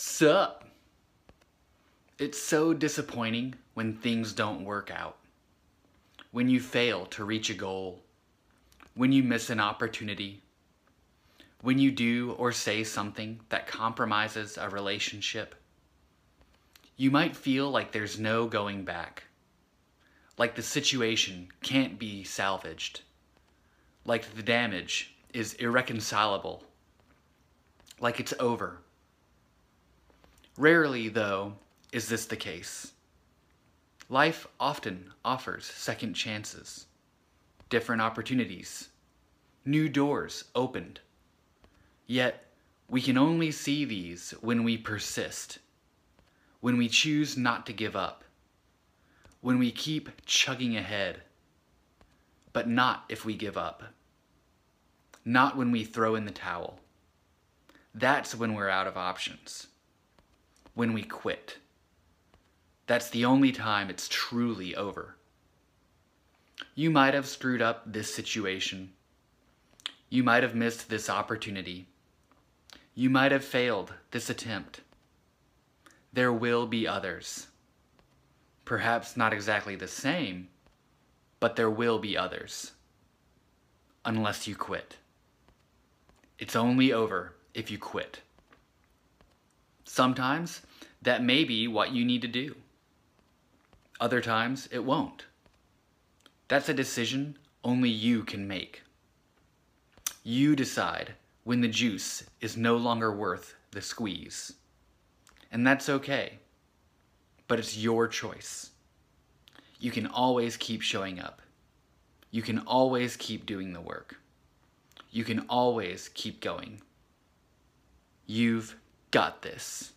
Sup? It's so disappointing when things don't work out. When you fail to reach a goal. When you miss an opportunity. When you do or say something that compromises a relationship. You might feel like there's no going back. Like the situation can't be salvaged. Like the damage is irreconcilable. Like it's over. Rarely, though, is this the case. Life often offers second chances, different opportunities, new doors opened. Yet, we can only see these when we persist, when we choose not to give up, when we keep chugging ahead, but not if we give up, not when we throw in the towel. That's when we're out of options when we quit. That's the only time it's truly over. You might have screwed up this situation. You might have missed this opportunity. You might have failed this attempt. There will be others. Perhaps not exactly the same, but there will be others. Unless you quit. It's only over if you quit. Sometimes that may be what you need to do. Other times it won't. That's a decision only you can make. You decide when the juice is no longer worth the squeeze. And that's okay. But it's your choice. You can always keep showing up. You can always keep doing the work. You can always keep going. You've got this.